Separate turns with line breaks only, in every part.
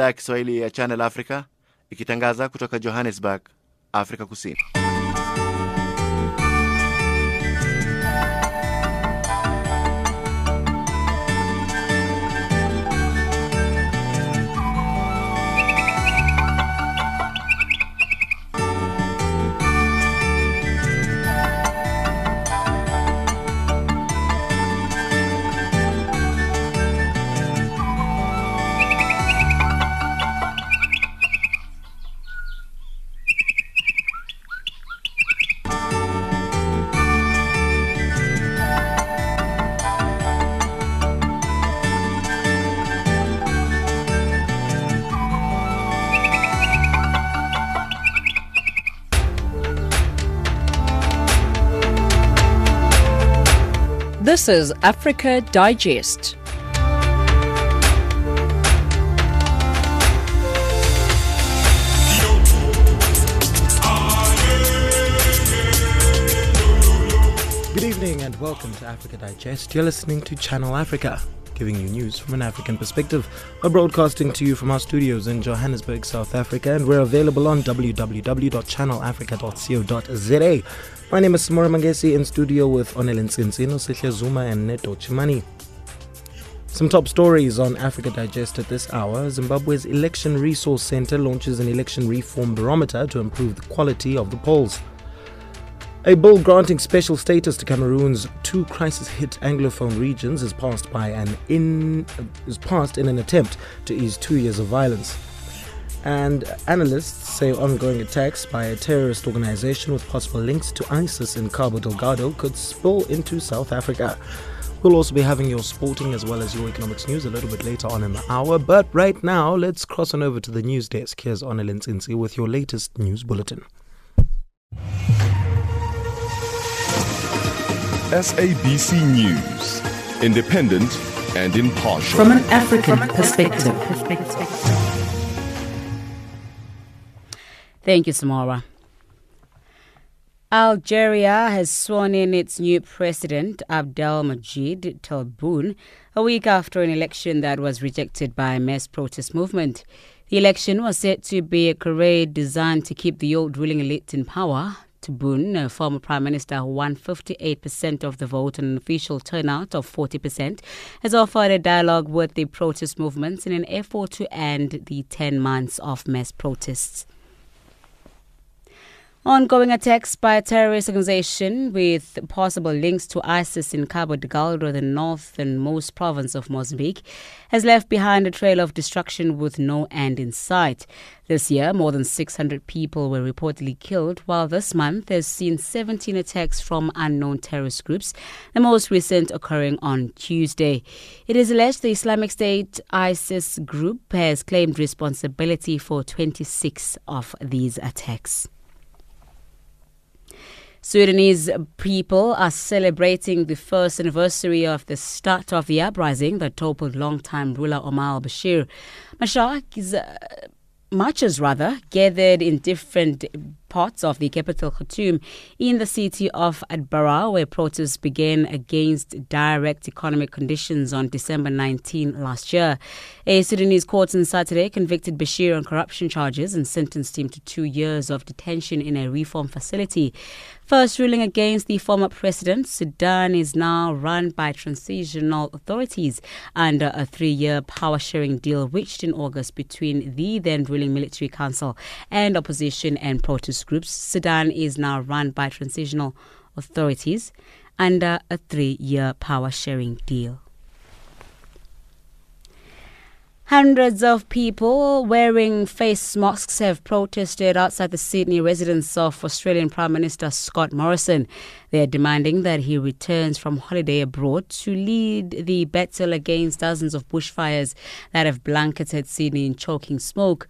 Idhaa ya Kiswahili ya Channel Africa ikitangaza kutoka Johannesburg, Afrika Kusini.
Is Africa Digest.
Good evening and welcome to Africa Digest. You're listening to Channel Africa, giving you news from an African perspective. We're broadcasting to you from our studios in Johannesburg, South Africa, and we're available on www.channelafrica.co.za. My name is Samora Mangesi in studio with Onelin Sinsino, Sihle Zuma, and Neto Chimani. Some top stories on Africa Digest at this hour. Zimbabwe's Election Resource Center launches an election reform barometer to improve the quality of the polls. A bill granting special status to Cameroon's two crisis-hit Anglophone regions is passed by an in is passed in an attempt to ease two years of violence. And analysts say ongoing attacks by a terrorist organization with possible links to ISIS in Cabo Delgado could spill into South Africa. We'll also be having your sporting as well as your economics news a little bit later on in the hour. But right now, let's cross on over to the news desk. Here's Onelin Sinsi with your latest news bulletin.
SABC News. Independent and impartial.
From an African perspective.
Thank you, Samora. Algeria has sworn in its new president, Abdelmajid Tebboune, a week after an election that was rejected by a mass protest movement. The election was said to be a charade designed to keep the old ruling elite in power. A former prime minister who won 58% of the vote and an official turnout of 40%, has offered a dialogue with the protest movements in an effort to end the 10 months of mass protests. Ongoing attacks by a terrorist organization with possible links to ISIS in Cabo Delgado, the northernmost province of Mozambique, has left behind a trail of destruction with no end in sight. This year, more than 600 people were reportedly killed, while this month has seen 17 attacks from unknown terrorist groups, the most recent occurring on Tuesday. It is alleged the Islamic State ISIS group has claimed responsibility for 26 of these attacks. Sudanese people are celebrating the first anniversary of the start of the uprising that toppled longtime ruler Omar al-Bashir. Mashar is, uh, rather gathered in different parts of the capital Khartoum in the city of Atbara where protests began against direct economic conditions on December 19 last year. A Sudanese court on Saturday convicted Bashir on corruption charges and sentenced him to two years of detention in a reform facility. First ruling against the former president, Sudan is now run by transitional authorities under a three year power sharing deal reached in August between the then ruling military council and opposition and protest groups. Sudan is now run by transitional authorities under a three year power sharing deal. Hundreds of people wearing face masks have protested outside the Sydney residence of Australian Prime Minister Scott Morrison. They are demanding that he returns from holiday abroad to lead the battle against dozens of bushfires that have blanketed Sydney in choking smoke.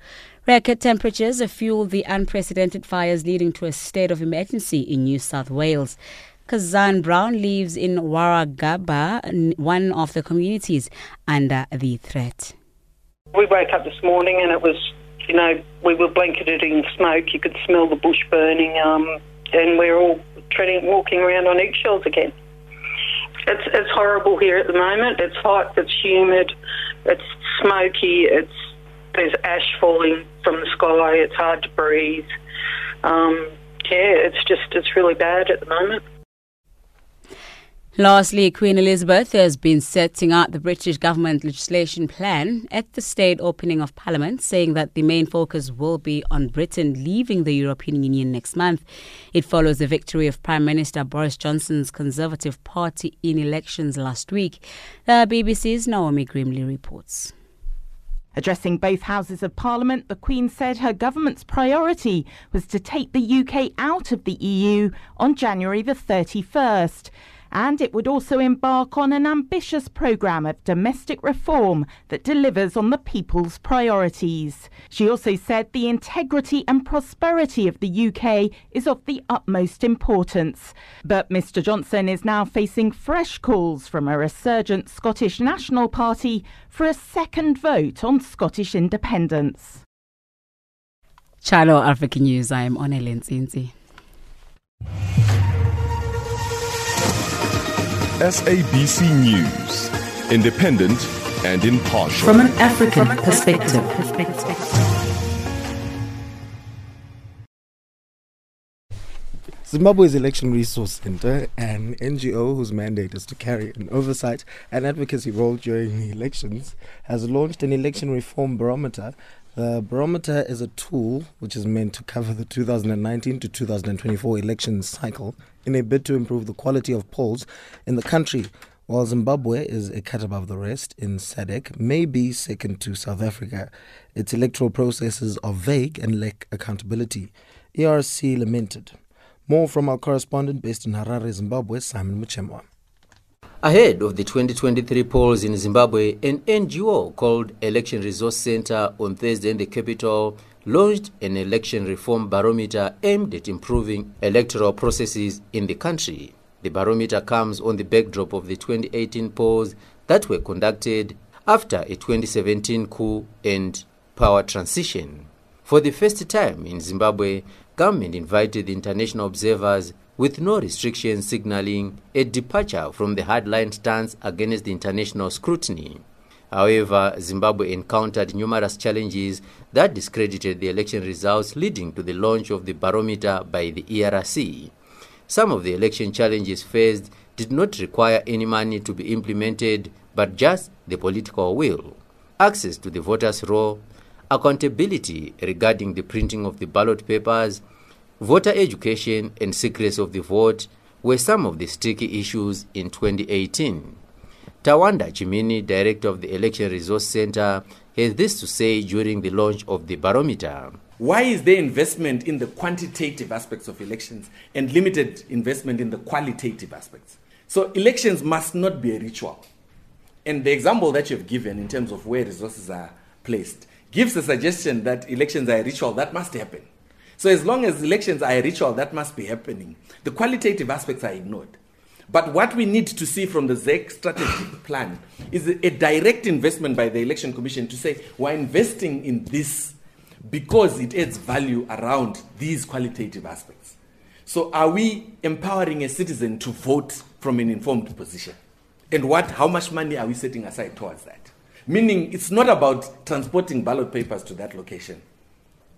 Record temperatures have fueled the unprecedented fires, leading to a state of emergency in New South Wales. Kazan Brown lives in Warragamba, one of the communities under the threat.
We woke up this morning and it was, you know, we were blanketed in smoke. You could smell the bush burning, um, and we're all treading, walking around on eggshells again. It's it's horrible here at the moment. It's hot. It's humid. It's smoky. It's there's ash falling from the sky. It's hard to breathe. Um, yeah, it's just it's really bad at the moment.
Lastly, Queen Elizabeth has been setting out the British government legislation plan at the state opening of Parliament, saying that the main focus will be on Britain leaving the European Union next month. It follows the victory of Prime Minister Boris Johnson's Conservative Party in elections last week. The BBC's Naomi Grimley reports.
Addressing both houses of parliament, the Queen said her government's priority was to take the UK out of the EU on January the 31st and it would also embark on an ambitious programme of domestic reform that delivers on the people's priorities. She also said the integrity and prosperity of the UK is of the utmost importance. But Mr Johnson is now facing fresh calls from a resurgent Scottish National Party for a second vote on Scottish independence.
Channel African News, I am Onelin Zinzi.
SABC News, independent and impartial.
From an African perspective.
Zimbabwe's Election Resource Center, an NGO whose mandate is to carry an oversight and advocacy role during the elections, has launched an election reform barometer. The barometer is a tool which is meant to cover the 2019 to 2024 election cycle in a bid to improve the quality of polls in the country. While Zimbabwe is a cut above the rest in SADC, may be second to South Africa. Its electoral processes are vague and lack accountability. ERC lamented. More from our correspondent based in Harare, Zimbabwe, Simon Muchemwa.
Ahead of the 2023 polls in Zimbabwe, an NGO called Election Resource Center on Thursday in the capital launched an election reform barometer aimed at improving electoral processes in the country. The barometer comes on the backdrop of the 2018 polls that were conducted after a 2017 coup and power transition. For the first time in Zimbabwe, government invited international observers with no restrictions signaling a departure from the hardline stance against international scrutiny. However, Zimbabwe encountered numerous challenges that discredited the election results, leading to the launch of the barometer by the ERC. Some of the election challenges faced did not require any money to be implemented, but just the political will. Access to the voters' roll, accountability regarding the printing of the ballot papers, voter education, and secrecy of the vote were some of the sticky issues in 2018. Tawanda Chimhini, director of the Election Resource Center, has this to say during the launch of the barometer.
Why is there investment in the quantitative aspects of elections and limited investment in the qualitative aspects? So, elections must not be a ritual. And the example that you've given in terms of where resources are placed gives a suggestion that elections are a ritual that must happen. So, as long as elections are a ritual that must be happening, the qualitative aspects are ignored. But what we need to see from the ZEC strategic plan is a direct investment by the Election Commission to say, we're investing in this because it adds value around these qualitative aspects. So, are we empowering a citizen to vote from an informed position? And what, how much money are we setting aside towards that? Meaning, it's not about transporting ballot papers to that location.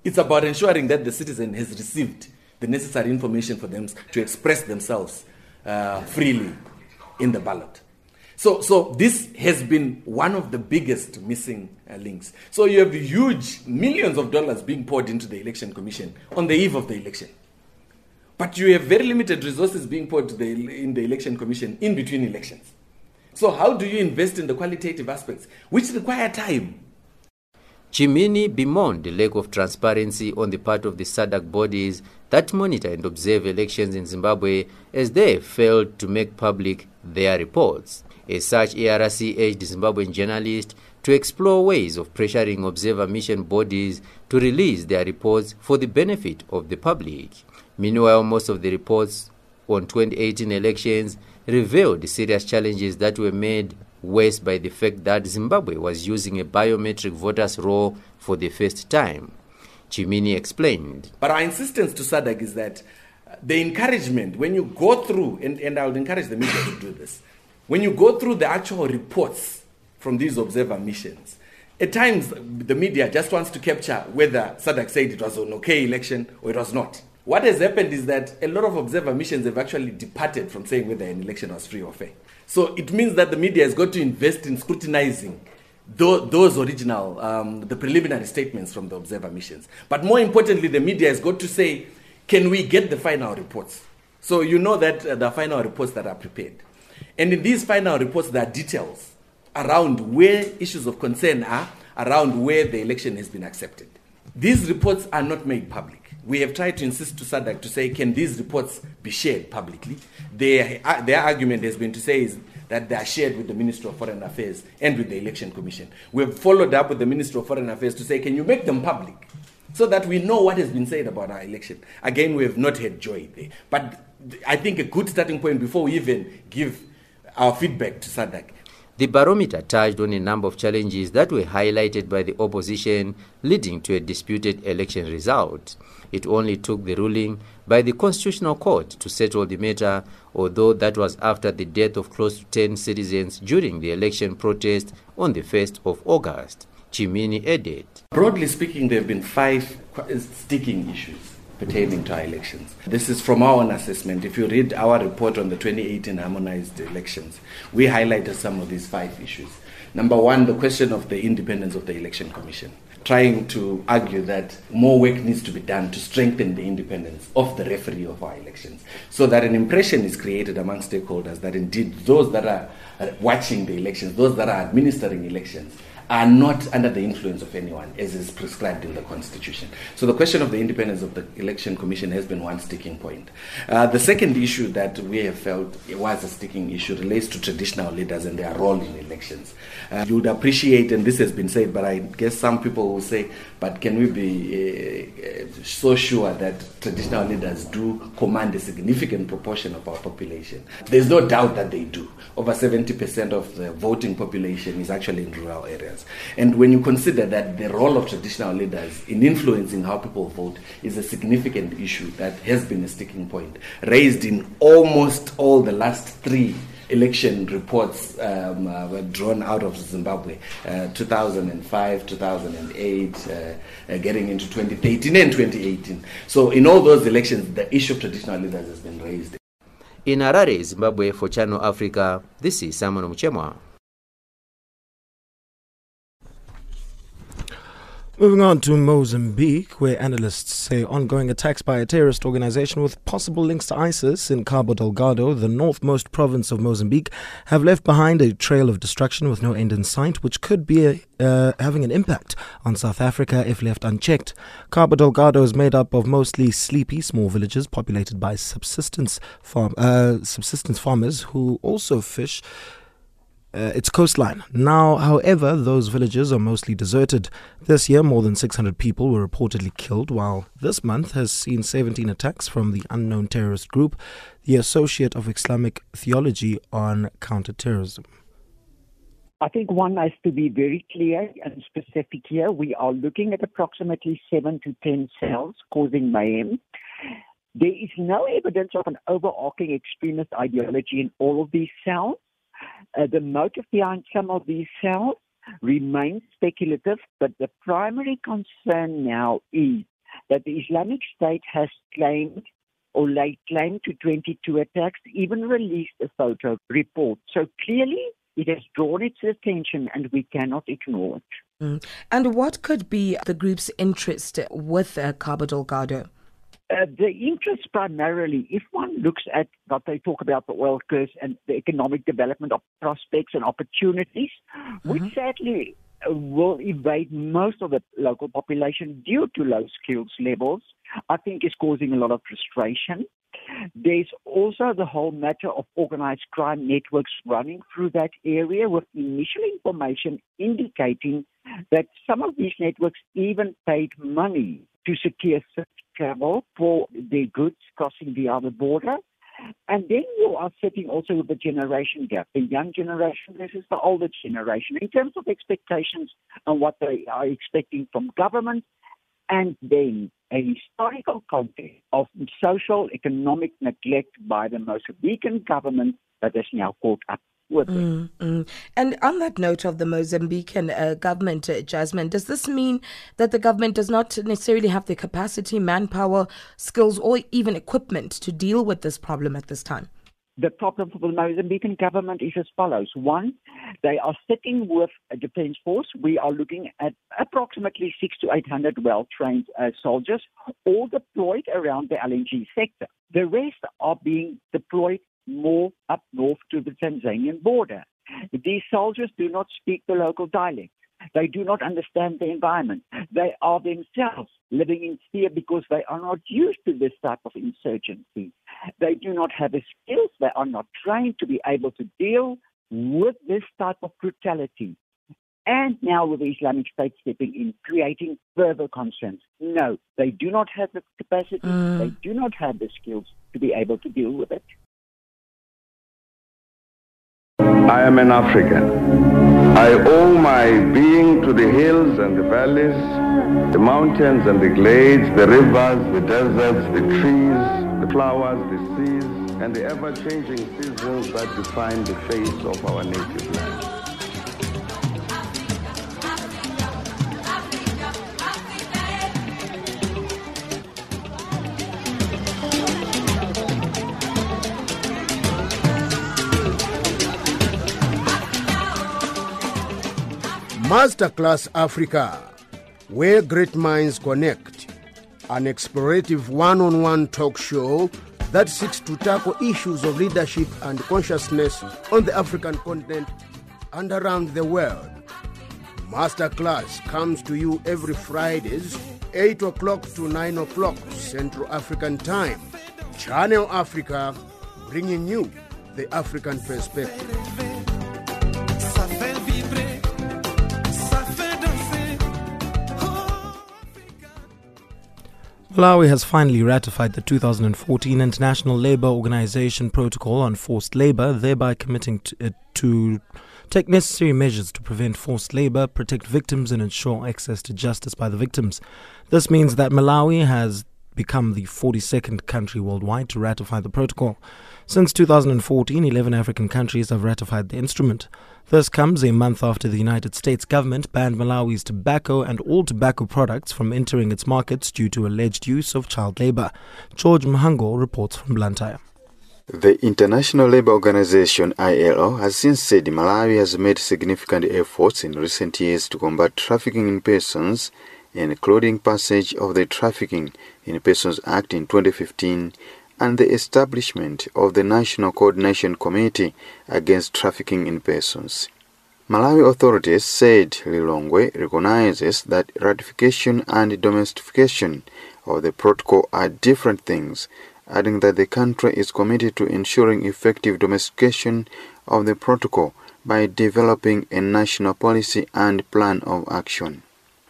It's about ensuring that the citizen has received the necessary information for them to express themselves uh, freely in the ballot. So, so this has been one of the biggest missing uh, links. So you have huge millions of dollars being poured into the election commission on the eve of the election, but you have very limited resources being poured the, in the election commission in between elections. So how do you invest in the qualitative aspects, which require time?
Chimhini bemoaned the lack of transparency on the part of the SADC bodies that monitor and observe elections in Zimbabwe as they failed to make public their reports. As such, ERC urged Zimbabwean journalists to explore ways of pressuring observer mission bodies to release their reports for the benefit of the public. Meanwhile, most of the reports on 2018 elections revealed serious challenges that were made worse by the fact that Zimbabwe was using a biometric voters' roll for the first time. Chimhini explained.
But our insistence to SADC is that uh, the encouragement, when you go through, and, and I would encourage the media to do this, when you go through the actual reports from these observer missions, At times, the media just wants to capture whether SADC said it was an okay election or it was not. What has happened is that a lot of observer missions have actually departed from saying whether an election was free or fair. So it means that the media has got to invest in scrutinizing tho- those original, um, the preliminary statements from the observer missions. But more importantly, the media has got to say, can we get the final reports? So you know that uh, the final reports that are prepared. And in these final reports, there are details around where issues of concern are, around where the election has been accepted. These reports are not made public. We have tried to insist to SADC to say, can these reports be shared publicly? Their, uh, their argument has been to say is that they are shared with the Ministry of Foreign Affairs and with the Election Commission. We have followed up with the Ministry of Foreign Affairs to say, can you make them public? So that we know what has been said about our election. Again, we have not had joy there. But I think a good starting point before we even give our feedback to SADC
The barometer touched on a number of challenges that were highlighted by the opposition, leading to a disputed election result. It only took the ruling by the Constitutional Court to settle the matter, although that was after the death of close to 10 citizens during the election protest on the 1st of August. Chimhini added.
Broadly speaking, there have been five sticking issues pertaining to our elections. This is from our own assessment. If you read our report on the 2018 harmonized elections, we highlighted some of these five issues. Number one, the question of the independence of the Election Commission, trying to argue that more work needs to be done to strengthen the independence of the referee of our elections, so that an impression is created among stakeholders that indeed those that are uh, watching the elections, those that are administering elections, are not under the influence of anyone, as is prescribed in the Constitution. So the question of the independence of the Election Commission has been one sticking point. Uh, the second issue that we have felt was a sticking issue relates to traditional leaders and their role in elections. Uh, you would appreciate, and this has been said, but I guess some people will say, but can we be uh, uh, so sure that traditional leaders do command a significant proportion of our population? There's no doubt that they do. Over 70% of the voting population is actually in rural areas. And when you consider that the role of traditional leaders in influencing how people vote is a significant issue that has been a sticking point, raised in almost all the last three election reports um, uh, were drawn out of Zimbabwe, uh, 2005, 2008, uh, uh, getting into 2013 and 2018. So in all those elections, the issue of traditional leaders has been raised.
In Harare, Zimbabwe, for Channel Africa, this is Simon Muchemwa.
Moving on to Mozambique, where analysts say ongoing attacks by a terrorist organization with possible links to ISIS in Cabo Delgado, the northmost province of Mozambique, have left behind a trail of destruction with no end in sight, which could be uh, having an impact on South Africa if left unchecked. Cabo Delgado is made up of mostly sleepy small villages populated by subsistence farm uh, subsistence farmers who also fish uh, its coastline. Now, however, those villages are mostly deserted. This year, more than 600 people were reportedly killed, while this month has seen 17 attacks from the unknown terrorist group, the Associate of Islamic Theology on Counterterrorism.
I think one has to be very clear and specific here. We are looking at approximately seven to 10 cells causing mayhem. There is no evidence of an overarching extremist ideology in all of these cells. Uh, the motive behind some of these cells remains speculative, but the primary concern now is that the Islamic State has claimed or laid claim to 22 attacks, even released a photo report. So clearly, it has drawn its attention and we cannot ignore it.
Mm. And what could be the group's interest with uh, Cabo Delgado?
Uh, the interest primarily, if one looks at what they talk about the oil curves and the economic development of prospects and opportunities, mm-hmm. which sadly uh, will evade most of the local population due to low skills levels, I think is causing a lot of frustration. There's also the whole matter of organized crime networks running through that area with initial information indicating that some of these networks even paid money to secure travel for their goods crossing the other border. And then you are setting also the generation gap, the young generation versus the older generation, in terms of expectations and what they are expecting from government, and then a historical context of social economic neglect by the Mozambican government that has now caught up with it.
Mm, mm. And on that note of the Mozambican uh, government, uh, Jasmine, does this mean that the government does not necessarily have the capacity, manpower, skills, or even equipment to deal with this problem at this time?
The problem for the Mozambican government is as follows. One, they are sitting with a defense force. We are looking at approximately six to 800 well-trained uh, soldiers, all deployed around the LNG sector. The rest are being deployed more up north to the Tanzanian border. These soldiers do not speak the local dialect. They do not understand the environment. They are themselves living in fear because they are not used to this type of insurgency. They do not have the skills. They are not trained to be able to deal with this type of brutality. And now with the Islamic State stepping in, creating further concerns. No, they do not have the capacity.
Mm.
They do not have the skills to be able to deal with it.
I am an African. I owe my being to the hills and the valleys, the mountains and the glades, the rivers, the deserts, the trees, the flowers, the seas, and the ever-changing seasons that define the face of our native land.
Masterclass Africa, where great minds connect. An explorative one on one talk show that seeks to tackle issues of leadership and consciousness on the African continent and around the world. Masterclass comes to you every Fridays, 8 o'clock to 9 o'clock Central African Time. Channel Africa, bringing you the African perspective.
Malawi has finally ratified the 2014 International Labour Organization Protocol on Forced Labour, thereby committing to, uh, to take necessary measures to prevent forced labour, protect victims, and ensure access to justice by the victims. This means that Malawi has become the 42nd country worldwide to ratify the protocol. Since 2014, 11 African countries have ratified the instrument. This comes a month after the United States government banned Malawi's tobacco and all tobacco products from entering its markets due to alleged use of child labor. George Mahango reports from Blantyre.
The International Labour Organization ILO has since said Malawi has made significant efforts in recent years to combat trafficking in persons, including passage of the Trafficking in Persons Act in 2015 and the establishment of the National Coordination Committee Against Trafficking in Persons. Malawi authorities said Lilongwe recognizes that ratification and domestication of the protocol are different things, adding that the country is committed to ensuring effective domestication of the protocol by developing a national policy and plan of action.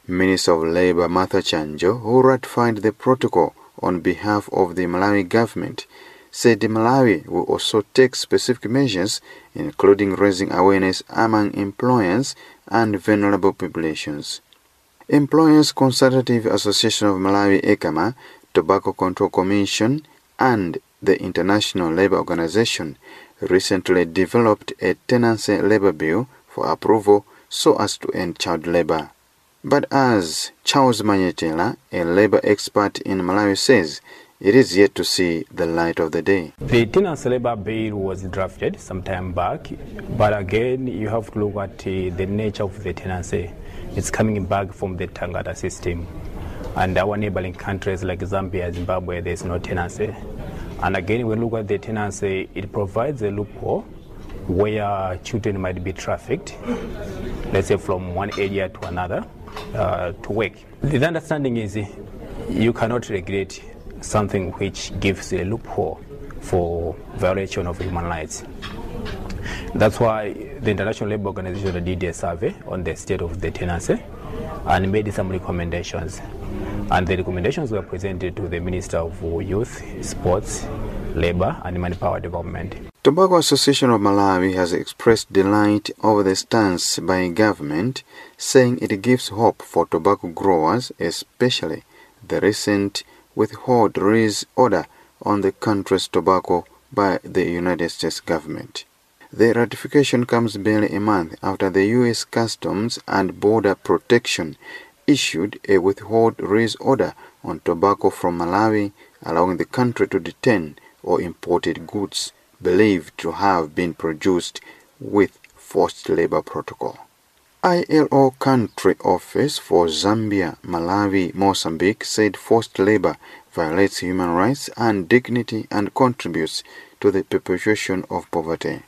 Minister of Labour Martha Chanjo, who ratified the protocol on behalf of the Malawi government, said Malawi will also take specific measures, including raising awareness among employers and vulnerable populations. Employers Consultative Association of Malawi ECAMA, Tobacco Control Commission, and the International Labour Organization recently developed a tenancy labor bill for approval so as to end child labor. But as Charles Manyetela, a labor expert in Malawi, says, it is yet to see the light of the day.
The tenancy labor bill was drafted some time back, but again, you have to look at uh, the nature of the tenancy. It's coming back from the Thangata system. And our neighboring countries like Zambia, Zimbabwe, there's no tenancy. And again, when we look at the tenancy, it provides a loophole where children might be trafficked, let's say from one area to another uh, to work. The understanding is you cannot regulate something which gives a loophole for violation of human rights. That's why the International Labour Organization did a survey on the state of the tenancy and made some recommendations. And the recommendations were presented to the Minister of Youth, Sports, Labour and Manpower Development.
Tobacco Association of Malawi has expressed delight over the stance by government, saying it gives hope for tobacco growers, especially the recent withhold release order on the country's tobacco by the United States government. The ratification comes barely a month after the U.S. Customs and Border Protection issued a withhold release order on tobacco from Malawi, allowing the country to detain or imported goods believed to have been produced with forced labor protocol. ILO country office for Zambia, Malawi, Mozambique said forced labor violates human rights and dignity and contributes to the perpetuation of poverty.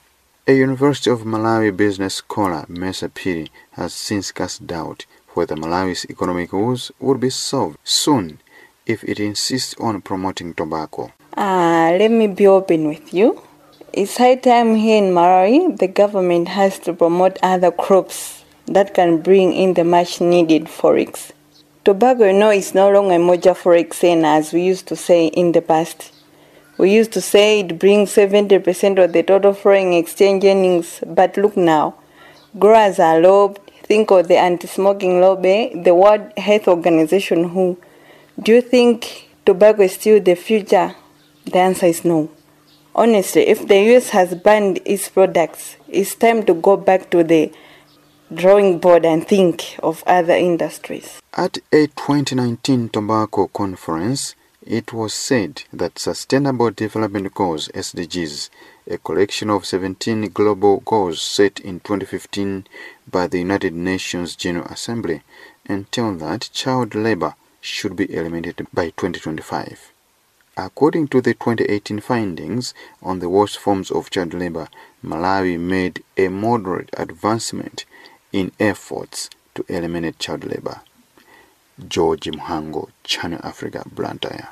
A University of Malawi business scholar, Mesa Piri, has since cast doubt whether Malawi's economic woes would be solved soon if it insists on promoting tobacco.
Uh, let me be open with you. It's high time here in Malawi the government has to promote other crops that can bring in the much needed forex. Tobacco, you know, is no longer a major forex earner as we used to say in the past. We used to say it brings 70% of the total foreign exchange earnings, but look now. Growers are lobbied. Think of the anti smoking lobby, the World Health Organization, who do you think tobacco is still the future? The answer is no. Honestly, if the US has banned its products, it's time to go back to the drawing board and think of other industries.
At a 2019 tobacco conference, it was said that Sustainable Development Goals SDGs, a collection of 17 global goals set in 2015 by the United Nations General Assembly, entail that child labor should be eliminated by 2025. According to the 2018 findings on the worst forms of child labor, Malawi made a moderate advancement in efforts to eliminate child labor. George Muhango, Channel Africa, Blantyre.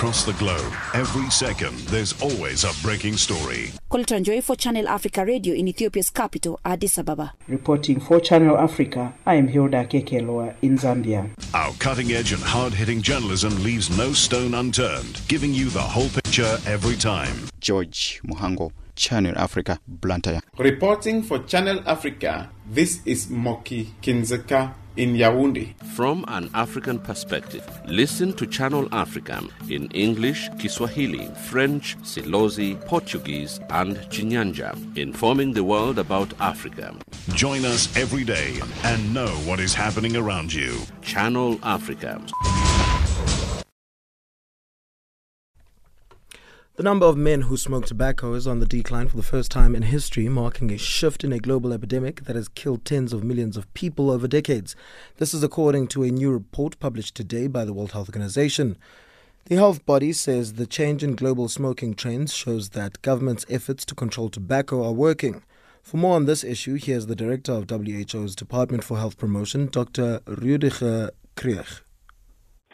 Across the globe, every second, there's always a breaking story.
Colton Joy for Channel Africa Radio in Ethiopia's capital, Addis Ababa.
Reporting for Channel Africa, I am Hilda Kekeloa in Zambia.
Our cutting edge and hard hitting journalism leaves no stone unturned, giving you the whole picture every time.
George Muhango, Channel Africa, Blantyre.
Reporting for Channel Africa, this is Moki Kindzeka in Yaoundé.
From an African perspective, listen to Channel Africa in English, Kiswahili, French, Silozi, Portuguese, and Chinyanja, informing the world about Africa.
Join us every day and know what is happening around you.
Channel Africa.
The number of men who smoke tobacco is on the decline for the first time in history, marking a shift in a global epidemic that has killed tens of millions of people over decades. This is according to a new report published today by the World Health Organization. The health body says the change in global smoking trends shows that government's efforts to control tobacco are working. For more on this issue, here's the director of WHO's Department for Health Promotion, Dr. Rudiger Krech.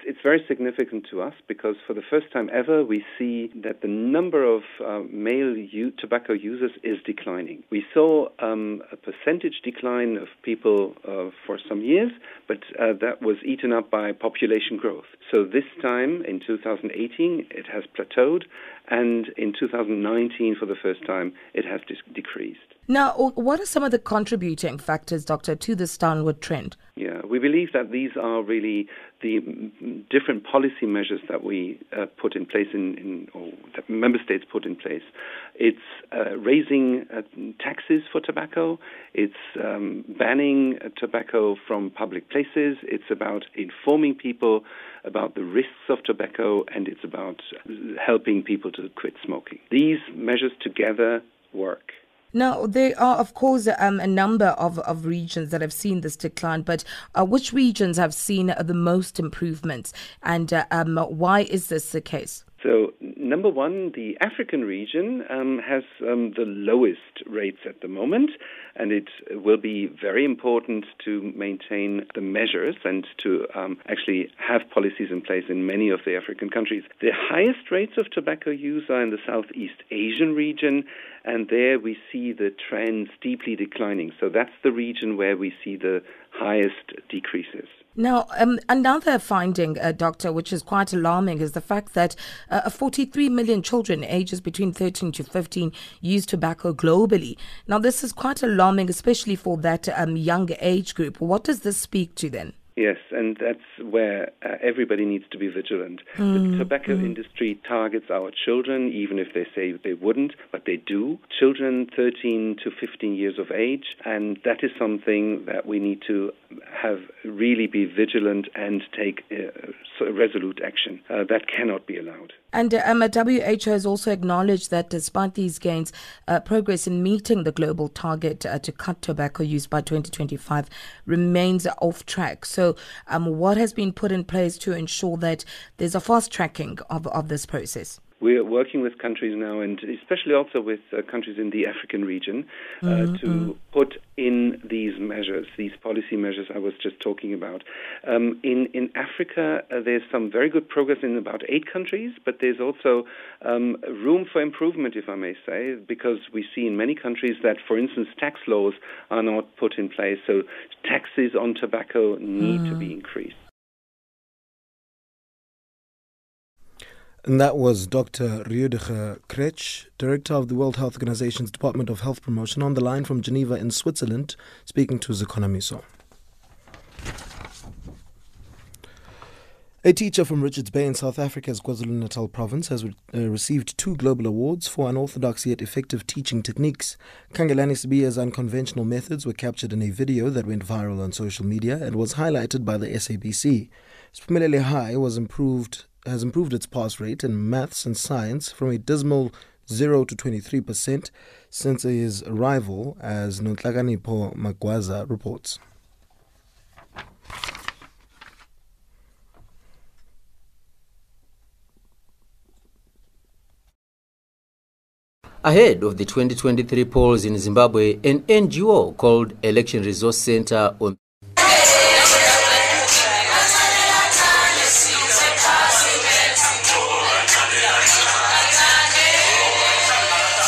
It's very significant to us because for the first time ever, we see that the number of uh, male u- tobacco users is declining. We saw um, a percentage decline of people uh, for some years, but uh, that was eaten up by population growth. So this time in 2018, it has plateaued, and in 2019, for the first time, it has dis- decreased.
Now, what are some of the contributing factors, Doctor, to this downward trend?
Yeah, we believe that these are really the different policy measures that we uh, put in place in, in, or that member states put in place. It's uh, raising uh, taxes for tobacco. It's um, banning tobacco from public places. It's about informing people about the risks of tobacco, and it's about helping people to quit smoking. These measures together work.
Now, there are, of course, um, a number of, of regions that have seen this decline, but uh, which regions have seen the most improvements, and uh, um, why is this the case?
So, number one, the African region um, has um, the lowest rates at the moment, and it will be very important to maintain the measures and to um, actually have policies in place in many of the African countries. The highest rates of tobacco use are in the Southeast Asian region, and there we see the trends deeply declining. So, that's the region where we see the highest decreases.
Now, um, another finding, uh, Doctor, which is quite alarming, is the fact that uh, 43 million children ages between 13 to 15 use tobacco globally. Now, this is quite alarming, especially for that um, younger age group. What does this speak to then?
Yes, and that's where uh, everybody needs to be vigilant.
Mm,
The tobacco
mm.
industry targets our children, even if they say they wouldn't, but they do. Children 13 to 15 years of age, and that is something that we need to have really be vigilant and take uh, resolute action. Uh, that cannot be allowed.
And um, WHO has also acknowledged that despite these gains, uh, progress in meeting the global target uh, to cut tobacco use by 2025 remains off track. So, um, what has been put in place to ensure that there's a fast tracking of, of this process?
We're working with countries now, and especially also with uh, countries in the African region, uh,
Mhm,
to
mhm.
put in these measures, these policy measures I was just talking about. Um, in in Africa, uh, there's some very good progress in about eight countries, but there's also um, room for improvement, if I may say, because we see in many countries that, for instance, tax laws are not put in place, so taxes on tobacco need to be increased.
And that was Dr. Rüdiger Krech, Director of the World Health Organization's Department of Health Promotion, on the line from Geneva in Switzerland, speaking to Zekonamiso. A teacher from Richards Bay in South Africa's KwaZulu Natal province has re- uh, received two global awards for unorthodox yet effective teaching techniques. Khangelani Sibiya's unconventional methods were captured in a video that went viral on social media and was highlighted by the SABC. Spumelele High was improved has improved its pass rate in maths and science from a dismal 0 to 23% since his arrival, as Nonhlakanipho Magwaza reports.
Ahead of the 2023 polls in Zimbabwe, an NGO called Election Resource Center on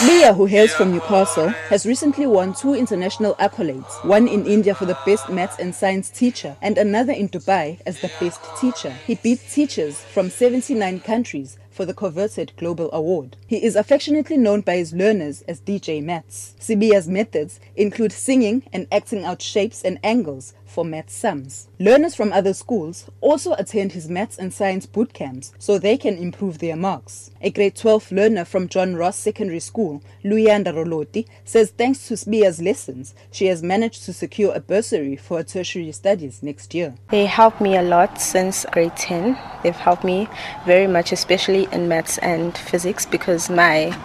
Mia, who hails from Newcastle, has recently won two international accolades one in India for the best maths and science teacher, and another in Dubai as the best teacher. He beat teachers from 79 countries for the coveted Global Award. He is affectionately known by his learners as DJ Maths. Sibiya's methods include singing and acting out shapes and angles for math sums. Learners from other schools also attend his maths and science boot camps so they can improve their marks. A grade 12 learner from John Ross Secondary School, Luyanda Roloti, says thanks to Sibiya's lessons, she has managed to secure a bursary for her tertiary studies next year.
They helped me a lot since grade 10. They've helped me very much, especially in maths and physics, because my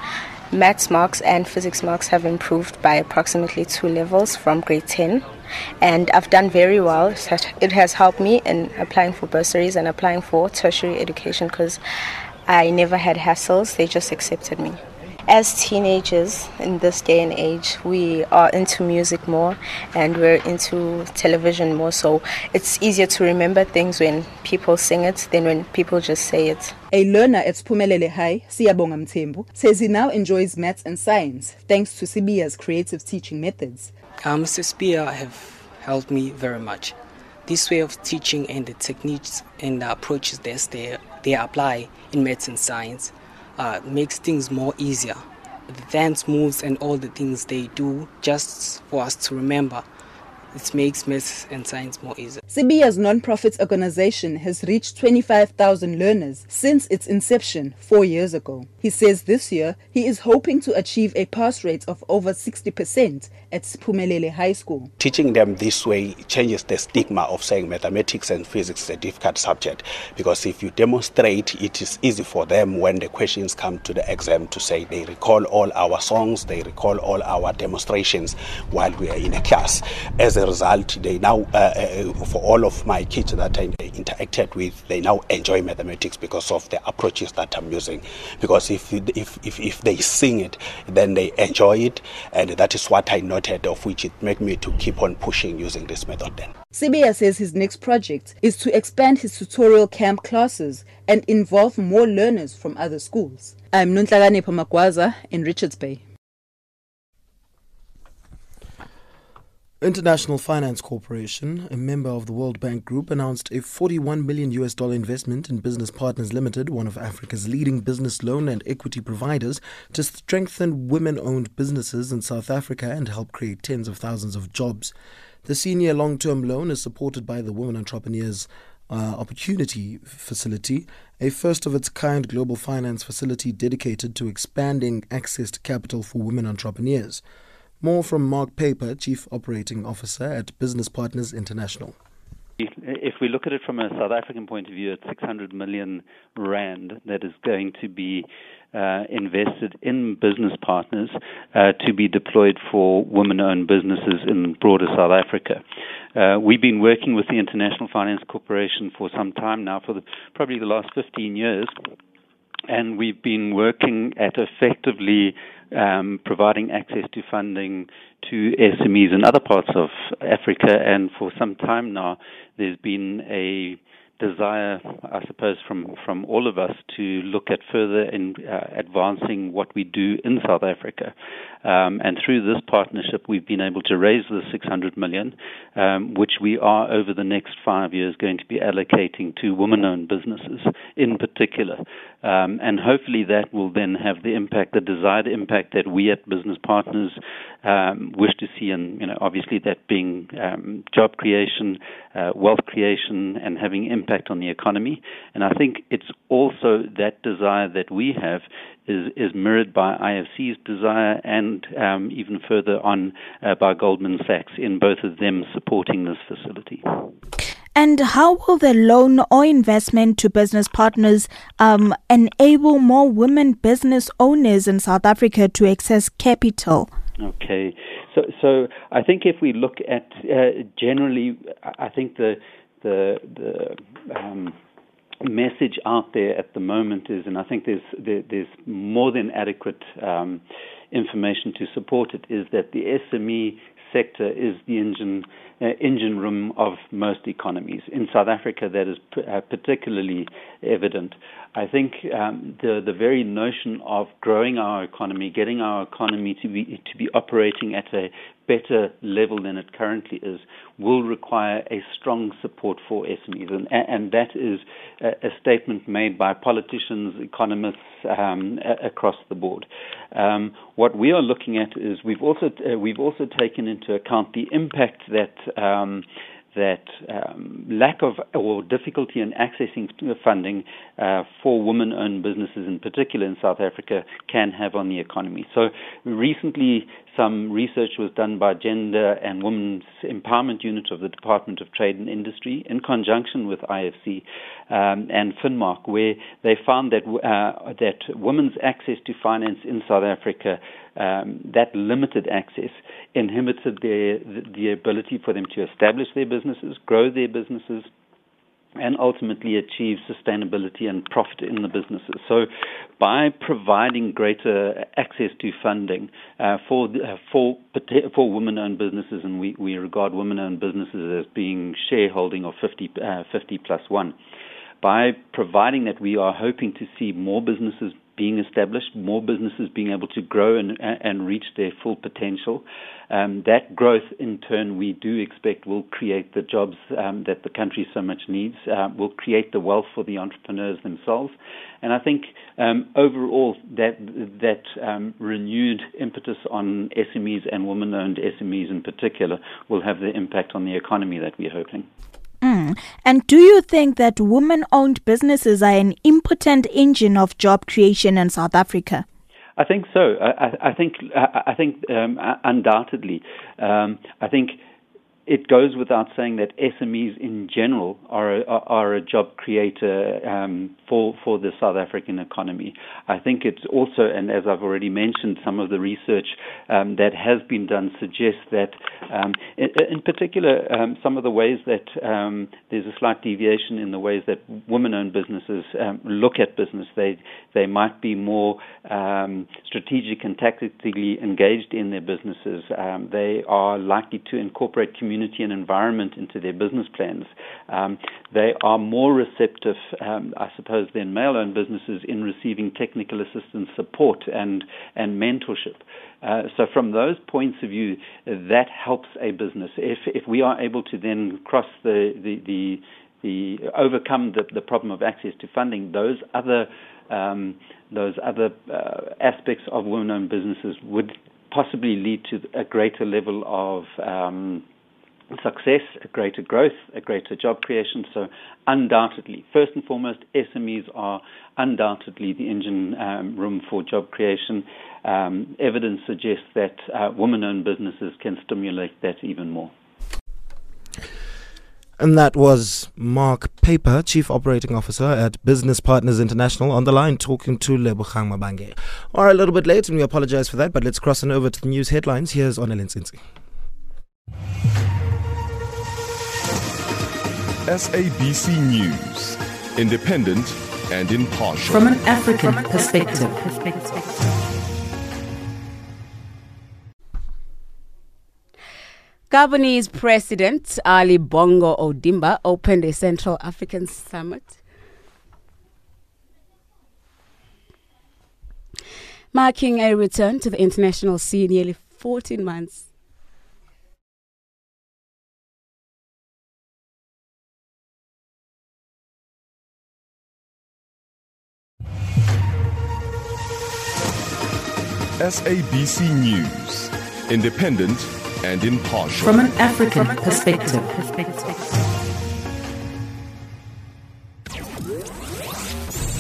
maths marks and physics marks have improved by approximately two levels from grade 10. And I've done very well. It has- helped me in applying for bursaries and applying for tertiary education because I never had hassles, they just accepted me. As teenagers in this day and age, we are into music more and we're into television more, so it's easier to remember things when people sing it than when people just say it.
A learner at Spumelele High, Siyabonga Mthembu, says he now enjoys maths and science thanks to Sibiya's creative teaching methods.
Um, Mr. Spear have helped me very much. This way of teaching and the techniques and the approaches that they, they apply in maths and science uh, makes things more easier. The dance moves and all the things they do just for us to remember. It makes maths and science more easier.
Sibiya's non-profit organization has reached 25,000 learners since its inception four years ago. He says this year he is hoping to achieve a pass rate of over 60% at Spumelele High School.
Teaching them this way changes the stigma of saying mathematics and physics is a difficult subject because if you demonstrate, it is easy for them when the questions come to the exam to say they recall all our songs, they recall all our demonstrations while we are in a class. As a result, they now, uh, uh, for all of my kids that I interacted with, they now enjoy mathematics because of the approaches that I'm using. Because if, if, if, if they sing it, then they enjoy it, and that is what I noted, of which it made me to keep on pushing using this method then.
Sibiya says his next project is to expand his tutorial camp classes and involve more learners from other schools. I'm Nonhlakanipho Magwaza in Richards Bay.
International Finance Corporation, a member of the World Bank Group, announced a 41 million US dollar investment in Business Partners Limited, one of Africa's leading business loan and equity providers, to strengthen women-owned businesses in South Africa and help create tens of thousands of jobs. The senior long term loan is supported by the Women Entrepreneurs uh, Opportunity Facility, a first of its kind global finance facility dedicated to expanding access to capital for women entrepreneurs. More from Mark Paper, Chief Operating Officer at Business Partners International.
If we look at it from a South African point of view, it's 600 million rand that is going to be uh, invested in business partners uh, to be deployed for women-owned businesses in broader South Africa. Uh, we've been working with the International Finance Corporation for some time now, for the, probably the last 15 years, and we've been working at effectively um, providing access to funding to SMEs in other parts of Africa. And for some time now, there's been a desire, I suppose, from, from all of us to look at further in uh, advancing what we do in South Africa. Um, and through this partnership, we've been able to raise the 600 million, um, which we are over the next five years going to be allocating to women-owned businesses in particular. Um, and hopefully that will then have the impact, the desired impact that we at Business Partners um, wish to see, and you know, obviously that being um, job creation, uh, wealth creation, and having impact on the economy. And I think it's also that desire that we have is, is mirrored by IFC's desire and um, even further on uh, by Goldman Sachs in both of them supporting this facility.
And how will the loan or investment to business partners um, enable more women business owners in South Africa to access capital?
Okay, so so I think if we look at uh, generally, I think the the the um, message out there at the moment is, and I think there's there, there's more than adequate um, information to support it, is that the SME sector is the engine uh, engine room of most economies. In South Africa, that is p- uh, particularly evident. I think um, the the very notion of growing our economy, getting our economy to be to be operating at a better level than it currently is, will require a strong support for SMEs, and and that is a, a statement made by politicians, economists um, a, across the board. Um, what we are looking at is we've also uh, we've also taken into account the impact that um, that um, lack of or difficulty in accessing funding uh, for women-owned businesses, in particular in South Africa, can have on the economy. So recently, some research was done by Gender and Women's Empowerment Unit of the Department of Trade and Industry in conjunction with IFC um, and Finmark, where they found that uh, that women's access to finance in South Africa um, that limited access inhibited their the ability for them to establish their businesses, grow their businesses, and ultimately achieve sustainability and profit in the businesses. So, by providing greater access to funding uh, for uh, for for women-owned businesses, and we, we regard women-owned businesses as being shareholding of 50, uh, 50 plus one. By providing that, we are hoping to see more businesses being established, more businesses being able to grow and, and reach their full potential. Um, that growth, in turn, we do expect will create the jobs um, that the country so much needs, uh, will create the wealth for the entrepreneurs themselves. And I think um, overall, that, that um, renewed impetus on SMEs and women owned SMEs in particular will have the impact on the economy that we're hoping.
Mm. And do you think that women owned businesses are an important engine of job creation in South Africa?
I think so. I, I think I think um, undoubtedly. Um, I think it goes without saying that SMEs in general are a, are a job creator um, for for the South African economy. I think it's also, and as I've already mentioned, some of the research um, that has been done suggests that, um, in, in, particular, um, some of the ways that um, there's a slight deviation in the ways that women-owned businesses um, look at business. They they might be more strategic and tactically engaged in their businesses. they are likely to incorporate community community and environment into their business plans. Um, they are more receptive, um, I suppose, than male owned businesses in receiving technical assistance support and, and mentorship. Uh, so, from those points of view, that helps a business. If, if we are able to then cross the, the, the the overcome the, the problem of access to funding, those other um, those other uh, aspects of women-owned businesses would possibly lead to a greater level of um, success, a greater growth, a greater job creation. So, undoubtedly, first and foremost, SMEs are undoubtedly the engine um, room for job creation. Um, evidence suggests that uh, women owned businesses can stimulate that even more.
And that was Mark Paper, Chief Operating Officer at Business Partners International, on the line talking to Lebogang Mabange. All right, a little bit late, and we apologize for that, but let's cross on over to the news headlines. Here's Onel Nsinsi.
SABC News, independent and impartial.
From an African perspective.
Gabonese President Ali Bongo Ondimba opened a Central African summit. Marking a return to the international scene nearly 14 months
SABC News, independent and impartial.
From an African perspective.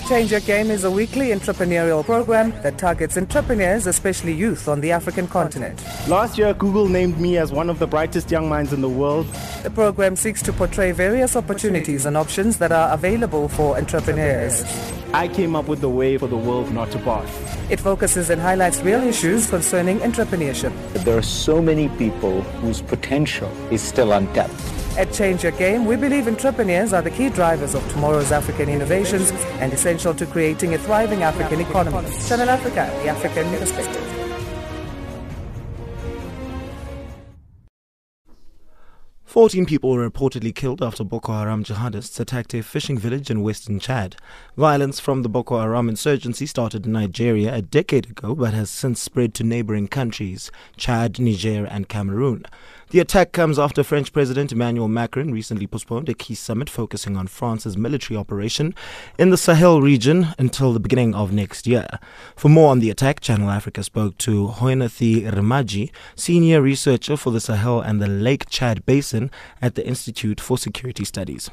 Change Your Game is a weekly entrepreneurial program that targets entrepreneurs, especially youth, on the African continent.
Last year, Google named me as one of the brightest young minds in the world.
The program seeks to portray various opportunities and options that are available for entrepreneurs.
I came up with the way for the world not to pass.
It focuses and highlights real issues concerning entrepreneurship.
There are so many people whose potential is still untapped.
At Change Your Game, we believe entrepreneurs are the key drivers of tomorrow's African innovations and essential to creating a thriving African economy. Channel Africa, the African perspective.
Fourteen people were reportedly killed after Boko Haram jihadists attacked a fishing village in western Chad. Violence from the Boko Haram insurgency started in Nigeria a decade ago but has since spread to neighboring countries Chad, Niger, and Cameroon. The attack comes after French President Emmanuel Macron recently postponed a key summit focusing on France's military operation in the Sahel region until the beginning of next year. For more on the attack, Channel Africa spoke to Hoinathy Remadji, senior researcher for the Sahel and the Lake Chad Basin at the Institute for Security Studies.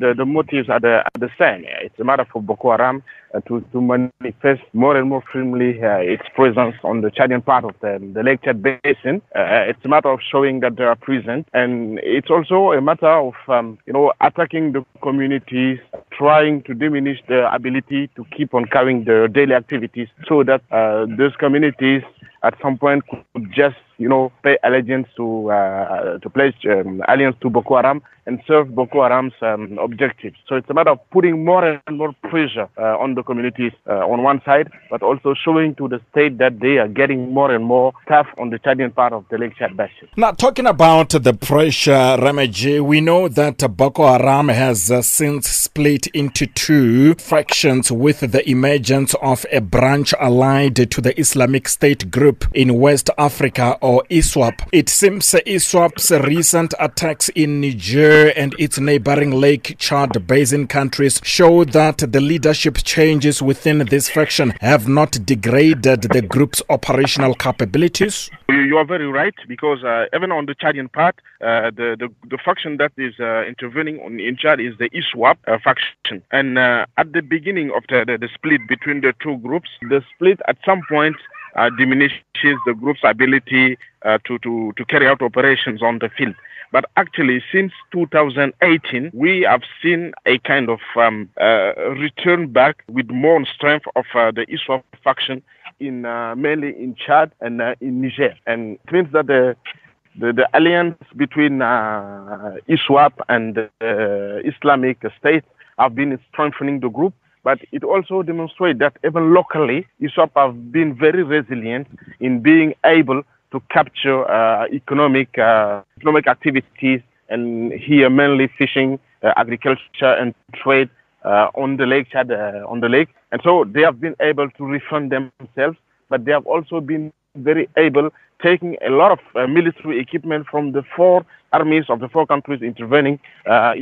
The, the motives are the, are the same. It's a matter for Boko Haram uh, to, to manifest more and more firmly uh, its presence on the Chadian part of the, the Lake Chad Basin. Uh, it's a matter of showing that they are present, and it's also a matter of um, you know attacking the communities, trying to diminish their ability to keep on carrying their daily activities, so that uh, those communities at some point could just you know pay allegiance to uh, to pledge um, allegiance to Boko Haram and serve Boko Haram's um, objectives. So it's a matter of putting more and more pressure uh, on the communities uh, on one side, but also showing to the state that they are getting more and more tough on the Chadian part of the Lake Chad Basin.
Now, talking about the pressure, Remadji, we know that Boko Haram has uh, since split into two factions with the emergence of a branch allied to the Islamic State group in West Africa or ISWAP. It seems ISWAP's recent attacks in Niger and its neighboring Lake Chad Basin countries show that the leadership changes within this faction have not degraded the group's operational capabilities.
You are very right because uh, even on the Chadian part, uh, the, the, the faction that is uh, intervening on, in Chad is the ISWAP uh, faction. And uh, at the beginning of the, the, the split between the two groups, the split at some point uh, diminishes the group's ability uh, to, to, to carry out operations on the field. But actually, since 2018, we have seen a kind of um, uh, return back with more strength of uh, the ISWAP faction in uh, mainly in Chad and uh, in Niger, and it means that the the, the alliance between uh, ISWAP and Islamic State have been strengthening the group but it also demonstrates that even locally, ISWAP have been very resilient in being able to capture uh, economic uh, economic activities, and here mainly fishing, uh, agriculture, and trade uh, on the lake Chad, uh, on the lake. And so they have been able to refund themselves, but they have also been very able taking a lot of uh, military equipment from the four armies of the four countries intervening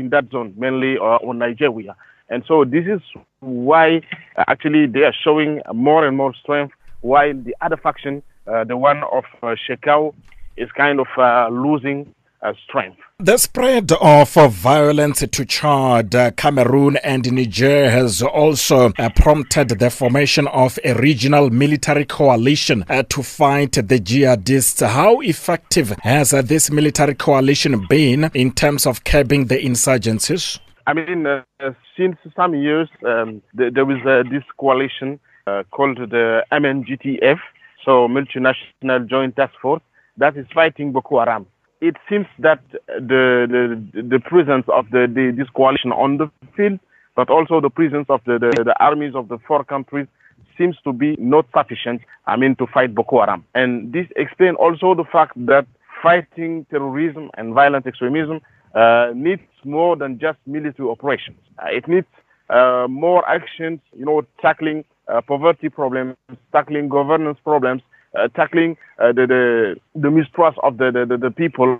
in that zone, mainly on Nigeria. And so this is why uh, actually they are showing more and more strength, while the other faction, uh, the one of uh, Shekau, is kind of uh, losing uh, strength.
The spread of uh, violence to Chad, uh, Cameroon, and Niger has also uh, prompted the formation of a regional military coalition uh, to fight the jihadists. How effective has this military coalition been in terms of curbing the insurgencies?
I mean, uh, since some years, um, th- there was uh, this coalition uh, called the MNJTF, so Multinational Joint Task Force, that is fighting Boko Haram. It seems that the the, the presence of the, the this coalition on the field, but also the presence of the, the, the armies of the four countries seems to be not sufficient, I mean, to fight Boko Haram. And this explains also the fact that fighting terrorism and violent extremism uh, needs more than just military operations. Uh, it needs uh, more actions, you know, tackling uh, poverty problems, tackling governance problems, uh, tackling uh, the, the the mistrust of the the, the people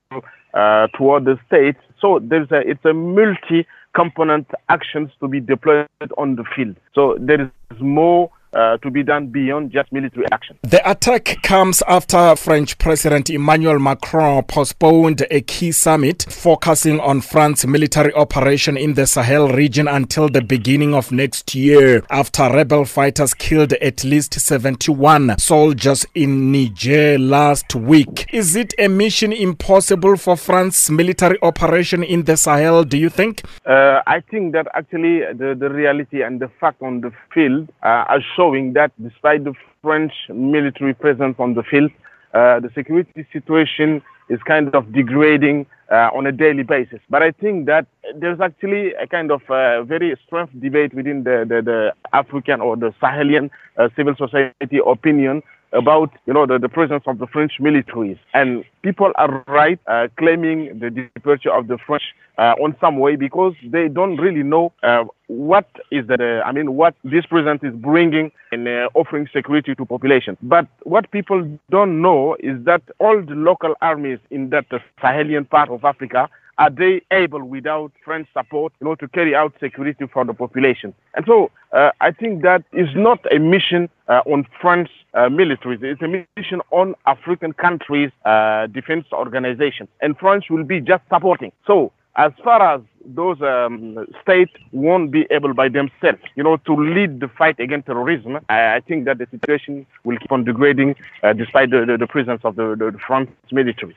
toward the state. So there's a it's a multi component actions to be deployed on the field. So there is more uh, to be done beyond just military action.
The attack comes after French President Emmanuel Macron postponed a key summit focusing on France's military operation in the Sahel region until the beginning of next year after rebel fighters killed at least 71 soldiers in Niger last week. Is it a mission impossible for France's military operation in the Sahel, do you think?
Uh, I think that actually the, the reality and the fact on the field uh, showing that despite the French military presence on the field, uh, the security situation is kind of degrading uh, on a daily basis. But I think that there's actually a kind of uh, very strong debate within the, the, the African or the Sahelian uh, civil society opinion about you know the, the presence of the French militaries and people are right uh, claiming the departure of the French uh, on some way because they don't really know uh, what is the I mean what this presence is bringing in uh, offering security to population. But what people don't know is that all the local armies in that Sahelian part of Africa are they able without French support you know to carry out security for the population? And so uh, I think that is not a mission uh, on French uh, militaries. It's a mission on African countries uh, defense organizations. And France will be just supporting. So as far as those um, states won't be able by themselves, you know, to lead the fight against terrorism, I, I think that the situation will keep on degrading uh, despite the, the, the presence of the, the, the French military.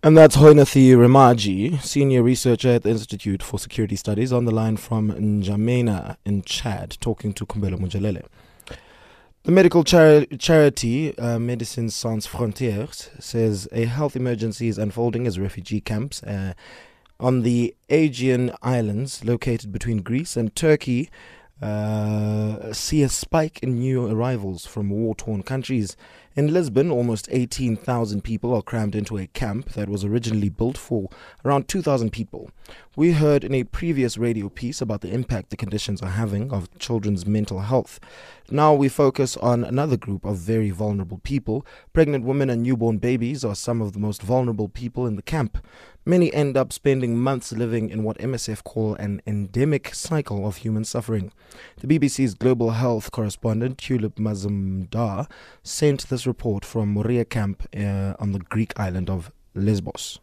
And that's Hoinathy Remadji, senior researcher at the Institute for Security Studies, on the line from N'Djamena in Chad, talking to Kumbelo Mujalele. The medical chari- charity uh, Sans Frontières says a health emergency is unfolding as refugee camps uh, on the Aegean Islands, located between Greece and Turkey, uh, see a spike in new arrivals from war torn countries. In Lesbos, almost 18,000 people are crammed into a camp that was originally built for around 2,000 people. We heard in a previous radio piece about the impact the conditions are having of children's mental health. Now we focus on another group of very vulnerable people. Pregnant women and newborn babies are some of the most vulnerable people in the camp. Many end up spending months living in what MSF call an endemic cycle of human suffering. The BBC's global health correspondent Tulip Mazumdar sent this report from Moria camp uh, on the Greek island of Lesbos.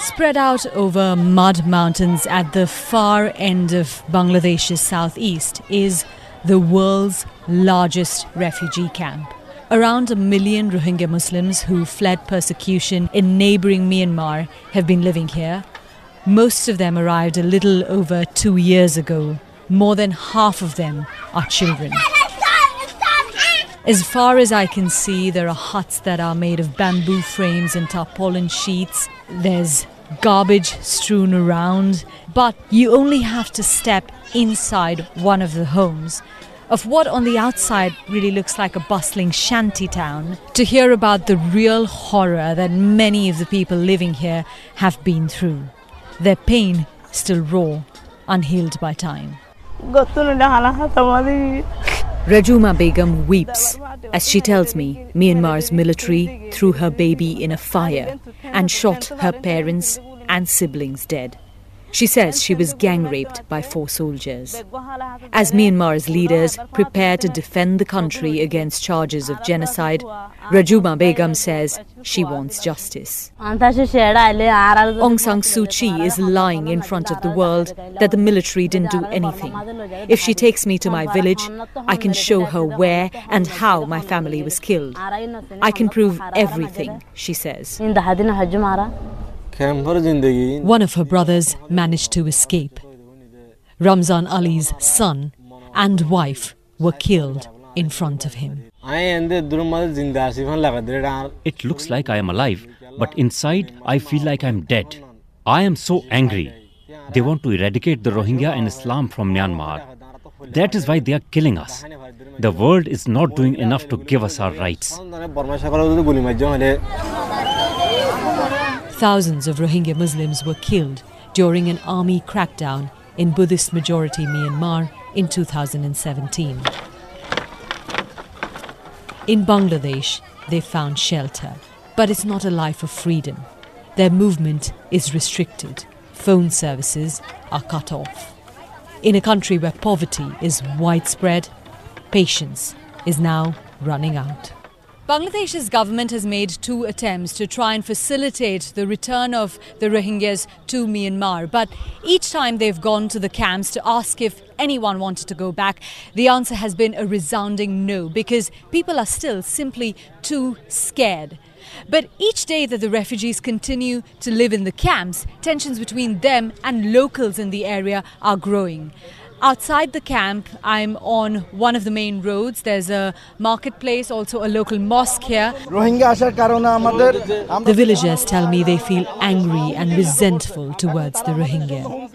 Spread out over mud mountains at the far end of Bangladesh's southeast is the world's largest refugee camp. Around a million Rohingya Muslims who fled persecution in neighboring Myanmar have been living here. Most of them arrived a little over two years ago. More than half of them are children. As far as I can see, there are huts that are made of bamboo frames and tarpaulin sheets. There's garbage strewn around, but you only have to step inside one of the homes of what on the outside really looks like a bustling shanty town to hear about the real horror that many of the people living here have been through. Their pain still raw, unhealed by time. Rajuma Begum weeps as she tells me Myanmar's military threw her baby in a fire and shot her parents and siblings dead. She says she was gang raped by four soldiers. As Myanmar's leaders prepare to defend the country against charges of genocide, Rajuma Begum says she wants justice. Aung San Suu Kyi is lying in front of the world that the military didn't do anything. If she takes me to my village, I can show her where and how my family was killed. I can prove everything, she says. One of her brothers managed to escape. Ramzan Ali's son and wife were killed in front of him.
It looks like I am alive, but inside I feel like I'm dead. I am so angry. They want to eradicate the Rohingya and Islam from Myanmar. That is why they are killing us. The world is not doing enough to give us our rights.
Thousands of Rohingya Muslims were killed during an army crackdown in Buddhist majority Myanmar in 2017. In Bangladesh, they found shelter, but it's not a life of freedom. Their movement is restricted, phone services are cut off. In a country where poverty is widespread, patience is now running out. Bangladesh's government has made two attempts to try and facilitate the return of the Rohingyas to Myanmar. But each time they've gone to the camps to ask if anyone wanted to go back, the answer has been a resounding no because people are still simply too scared. But each day that the refugees continue to live in the camps, tensions between them and locals in the area are growing. Outside the camp, I'm on one of the main roads. There's a marketplace, also a local mosque here. The villagers tell me they feel angry and resentful towards the Rohingya.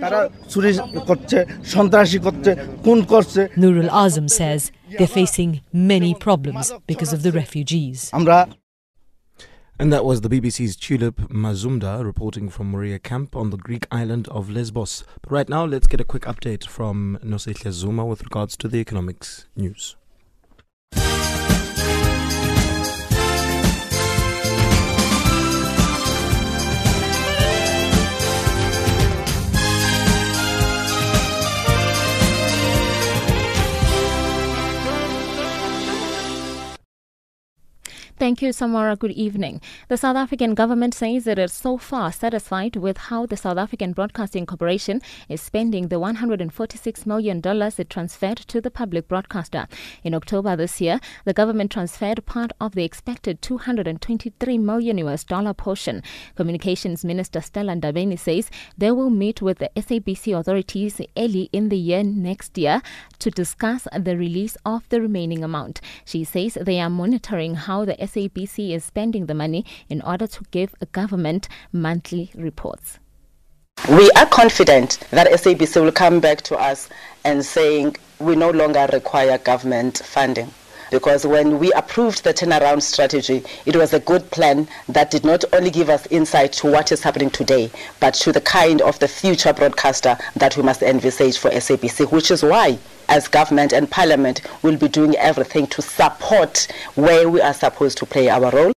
Nurul Azam says they're facing many problems because of the refugees.
And that was the BBC's Tulip Mazumdar reporting from Moria Camp on the Greek island of Lesbos. But right now, let's get a quick update from Nosehle Zuma with regards to the economics news.
Thank you, Samora. Good evening. The South African government says it is so far satisfied with how the South African Broadcasting Corporation is spending the $146 million it transferred to the public broadcaster. In October this year, the government transferred part of the expected 223 million US dollar portion. Communications Minister Stella Ndabeni says they will meet with the SABC authorities early in the year next year to discuss the release of the remaining amount. She says they are monitoring how the SABC is spending the money in order to give a government monthly reports.
We are confident that SABC will come back to us and saying we no longer require government funding. Because when we approved the turnaround strategy, it was a good plan that did not only give us insight to what is happening today, but to the kind of the future broadcaster that we must envisage for SABC, which is why as government and parliament we will be doing everything to support where we are supposed to play our role.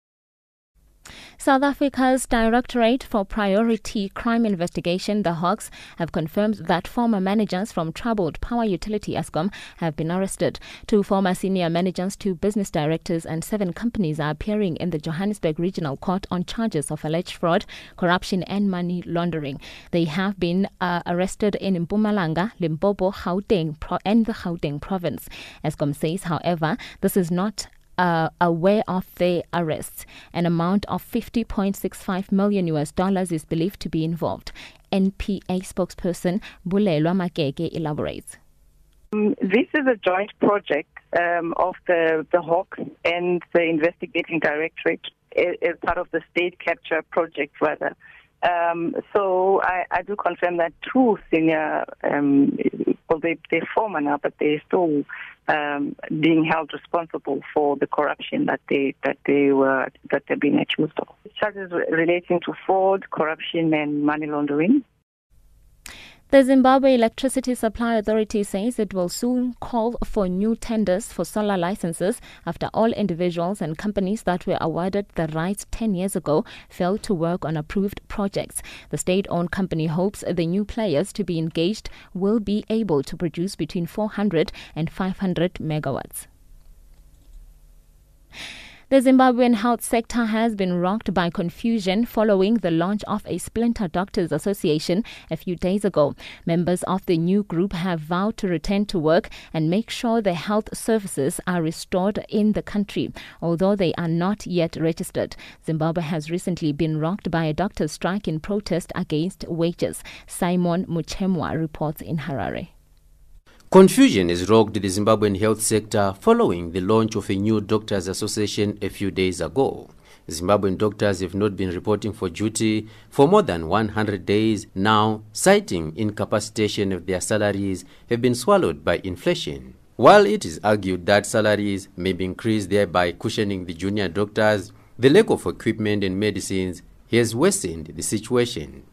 South Africa's Directorate for Priority Crime Investigation, the Hawks, have confirmed that former managers from troubled power utility Eskom have been arrested. Two former senior managers, two business directors, and seven companies are appearing in the Johannesburg Regional Court on charges of alleged fraud, corruption, and money laundering. They have been uh, arrested in Mpumalanga, Limpopo, Gauteng, and the Gauteng province. Eskom says, however, this is not uh, aware of the arrests. An amount of 50.65 million US dollars is believed to be involved. NPA spokesperson Bulelwa Makeke elaborates.
Um, this is a joint project um, of the, the Hawks and the investigating directorate as part of the state capture project, rather. Um, so I, I, do confirm that two senior, um, well, they, they're former now, but they're still um, being held responsible for the corruption that they that they were that they're being accused of. Charges relating to fraud, corruption, and money laundering.
The Zimbabwe Electricity Supply Authority says it will soon call for new tenders for solar licenses after all individuals and companies that were awarded the rights 10 years ago failed to work on approved projects. The state owned company hopes the new players to be engaged will be able to produce between 400 and 500 megawatts. The Zimbabwean health sector has been rocked by confusion following the launch of a splinter doctors association a few days ago. Members of the new group have vowed to return to work and make sure the health services are restored in the country, although they are not yet registered. Zimbabwe has recently been rocked by a doctor's strike in protest against wages. Simon Muchemwa reports in Harare.
Confusion has rocked the Zimbabwean health sector following the launch of a new doctors association a few days ago. Zimbabwean doctors have not been reporting for duty for more than 100 days now, citing incapacitation of their salaries have been swallowed by inflation. While it is argued that salaries may be increased thereby cushioning the junior doctors, the lack of equipment and medicines has worsened the situation.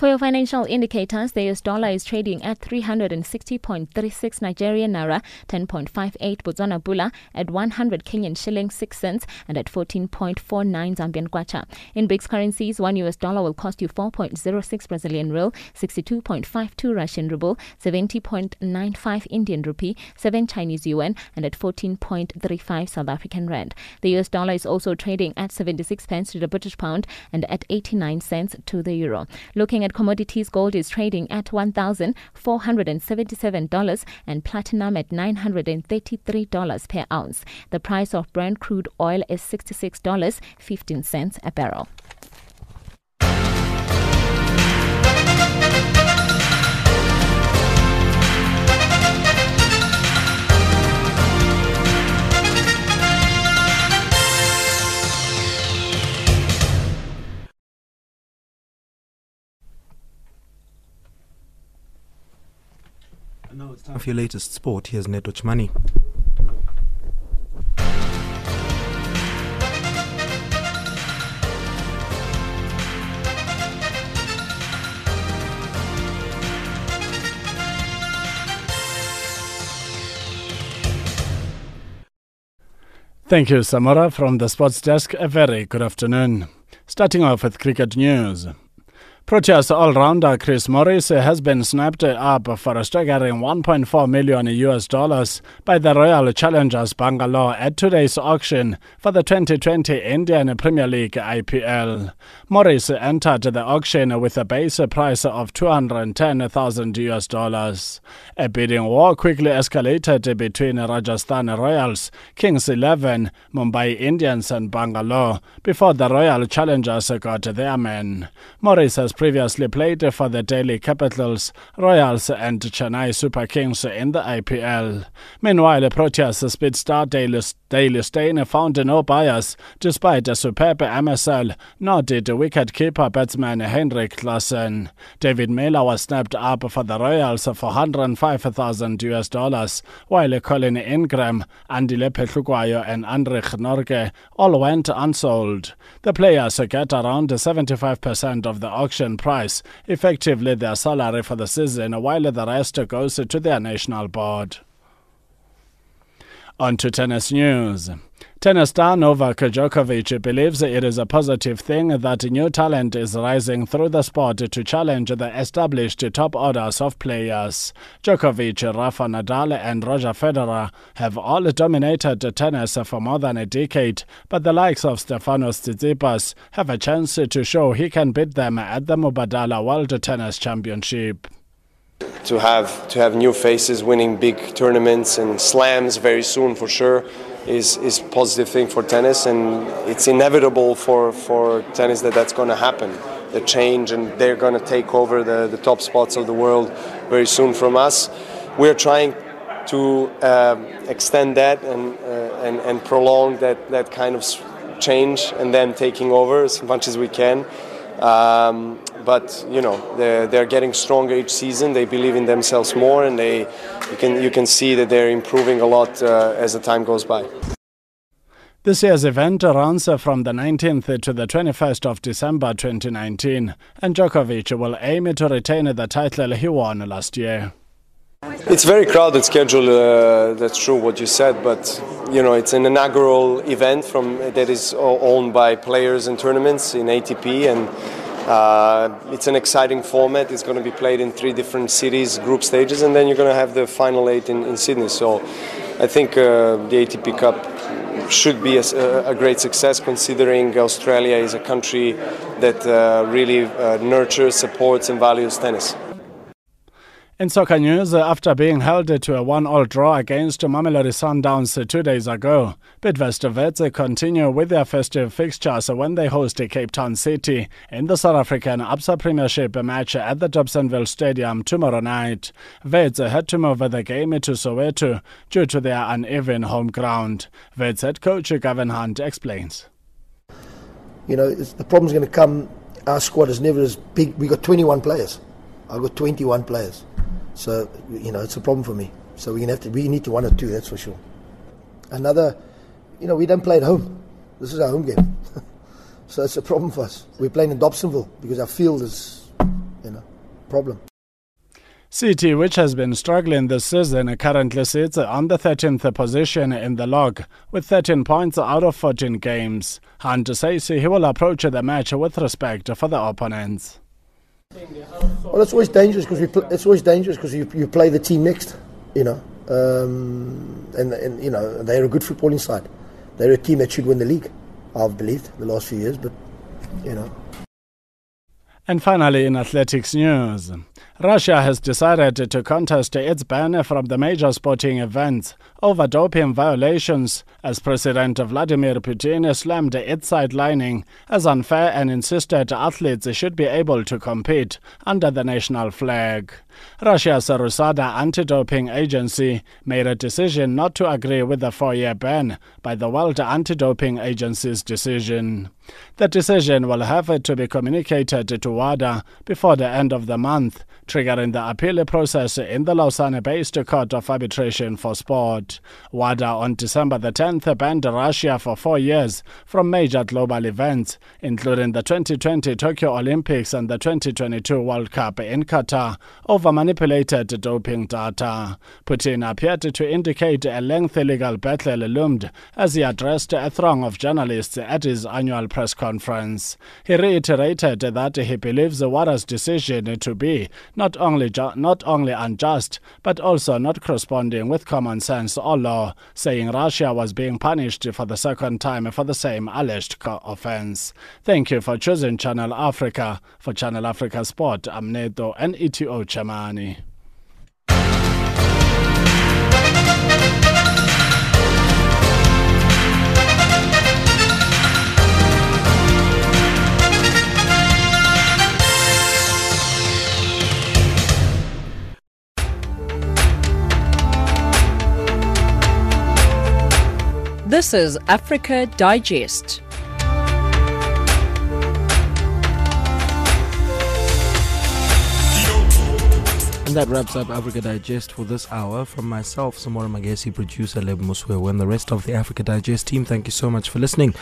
For your financial indicators, the US dollar is trading at 360.36 Nigerian naira, 10.58 Botswana pula, at 100 Kenyan shillings 6 cents, and at 14.49 Zambian kwacha. In BRICS currencies, one US dollar will cost you 4.06 Brazilian real, 62.52 Russian ruble, 70.95 Indian rupee, 7 Chinese yuan, and at 14.35 South African rand. The US dollar is also trading at 76 pence to the British pound and at 89 cents to the euro. Looking at commodities, gold is trading at $1,477 and platinum at $933 per ounce. The price of Brent crude oil is $66.15 a barrel.
Now it's time for your latest sport. Here's Neto Chimhini.
Thank you, Samora, from the sports desk. A very good afternoon. Starting off with cricket news. Proteas all-rounder Chris Morris has been snapped up for a staggering 1.4 million US dollars by the Royal Challengers Bangalore at today's auction for the 2020 Indian Premier League IPL. Morris entered the auction with a base price of 210,000 US dollars. A bidding war quickly escalated between Rajasthan Royals, Kings 11, Mumbai Indians and Bangalore before the Royal Challengers got their men. Morris has previously played for the Delhi Capitals, Royals, and Chennai Super Kings in the IPL. Meanwhile, Proteas speed star Dale, Dale Steyn found no buyers despite a superb MSL, nor did wicket-keeper batsman Heinrich Klaasen. David Miller was snapped up for the Royals for 105,000 US dollars, while Colin Ingram, Andile Phehlukwayo, and Anrich Nortje all went unsold. The players get around 75% of the auction price, effectively their salary for the season, while the rest goes to their national board. On to tennis news. Tennis star Novak Djokovic believes it is a positive thing that new talent is rising through the sport to challenge the established top orders of players. Djokovic, Rafa Nadal, and Roger Federer have all dominated tennis for more than a decade, but the likes of Stefanos Tsitsipas have a chance to show he can beat them at the Mubadala World Tennis Championship
to have to have new faces winning big tournaments and slams very soon for sure is is positive thing for tennis and it's inevitable for for tennis that that's going to happen. The change and they're going to take over the the top spots of the world very soon from us. We're trying to um, extend that and, uh, and and prolong that that kind of change and then taking over as much as we can. Um, but you know they're, they're getting stronger each season. They believe in themselves more, and they you can you can see that they're improving a lot uh, as the time goes by.
This year's event runs from the 19th to the 21st of December 2019, and Djokovic will aim to retain the title he won last year.
It's very crowded schedule. Uh, that's true what you said, but you know it's an inaugural event from that is owned by players and tournaments in ATP, and uh, it's an exciting format. It's going to be played in three different cities, group stages, and then you're going to have the final eight in, in Sydney. So I think uh, the ATP Cup should be a, a, great success considering Australia is a country that uh, really uh, nurtures, supports, and values tennis.
In soccer news, uh, after being held to a one-all draw against Mamelodi Sundowns two days ago, Bidvest Wits continue with their festive fixtures when they host Cape Town City in the South African ABSA Premiership match at the Dobsonville Stadium tomorrow night. Wits had to move the game to Soweto due to their uneven home ground. Wits head coach Gavin Hunt explains.
You know, the problem's going to come. Our squad is never as big. We got 21 players. I've got 21 players. So you know, it's a problem for me. So we're gonna have to. We need to one or two. That's for sure. Another, you know, we don't play at home. This is our home game, so it's a problem for us. We're playing in Dobsonville because our field is, you know, problem.
City, which has been struggling this season, currently sits on the 13th position in the log with 13 points out of 14 games. Hunt says he will approach the match with respect for the opponents.
Well, it's always dangerous because it's always dangerous because you, you play the team next, you know, um, and, and you know they're a good footballing side. They're a team that should win the league, I've believed the last few years, but you know.
And finally, in athletics news, Russia has decided to contest its ban from the major sporting events over doping violations as President Vladimir Putin slammed its sidelining as unfair and insisted athletes should be able to compete under the national flag. Russia's Rusada anti doping agency made a decision not to agree with the four year ban by the World Anti Doping Agency's decision. The decision will have to be communicated to WADA before the end of the month, triggering the appeal process in the Lausanne based Court of Arbitration for Sport. WADA on December the 10th banned Russia for four years from major global events, including the 2020 Tokyo Olympics and the 2022 World Cup in Qatar, over manipulated doping data. Putin appeared to indicate a lengthy legal battle loomed as he addressed a throng of journalists at his annual press conference. He reiterated that he believes WADA's decision to be not only ju- not only unjust but also not corresponding with common sense or law, saying Russia was being punished for the second time for the same alleged co- offense. Thank you for choosing Channel Africa. For Channel Africa Sport, I'm Neto NETO Chimhini.
This is Africa Digest.
And that wraps up Africa Digest for this hour. From myself, Samora Magesi, producer Leb Muswewe, and the rest of the Africa Digest team, thank you so much for listening.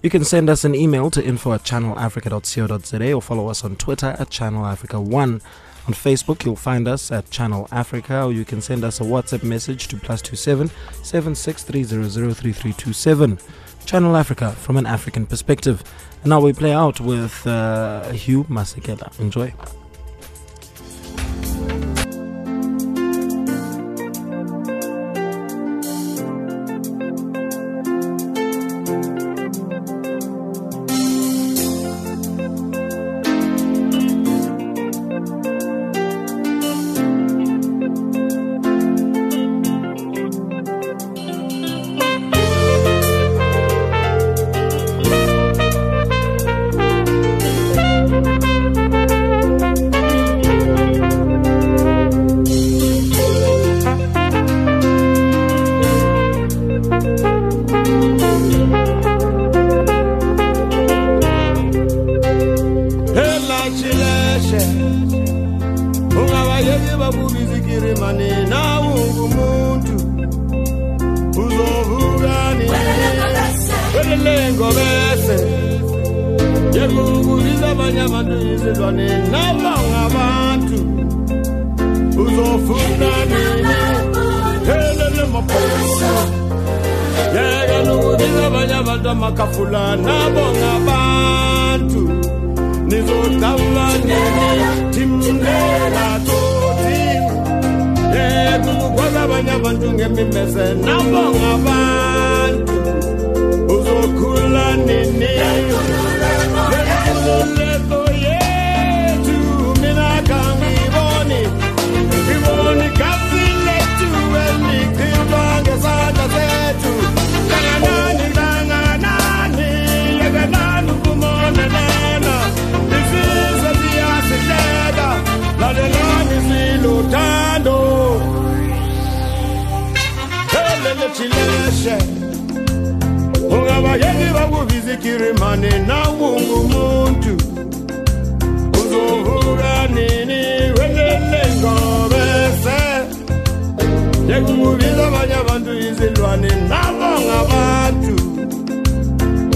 You can send us an email to info at channelafrica.co.za or follow us on Twitter at channelafrica1. On Facebook, you'll find us at Channel Africa, or you can send us a WhatsApp message to plus two seven seven six three zero zero three three two seven. Channel Africa from an African perspective. And now we play out with uh, Hugh Masekela. Enjoy.
Welelengo bese yekukubiza abanye abantu izilwane nabo ngabantu uzofuna nini? Helele maphoyisa yeka nokubiza nini ngemimese nabo ngabantu Chile, Chile. Ungabayeki bakubiza ikirimane nawungumuntu uzovuka nini? Welele ngobese yekukubiza abanye abantu izilwane nabo ngabantu.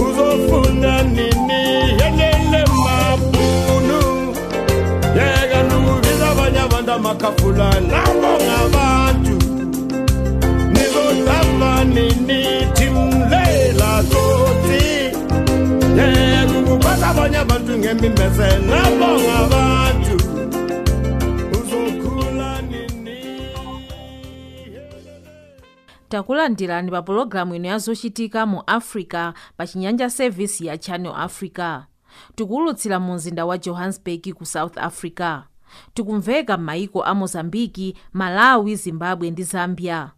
Uzofuna nini? Yelele mabunu yeka nokubiza abanye abantu amakhafula nabo ngabantu. Nizodlala nini? Abanye abantu ngemimese nabo ngabantu uzokhula nini?
Takulandirani pa pologalamu ino yazochitika mu africa pa chinyanja service ya channel africa. Tikuwulutsira mu mzinda wa johannesburg ku south africa. Tikumveka m'mayiko a mozambiki malawi zimbabwe ndi zambia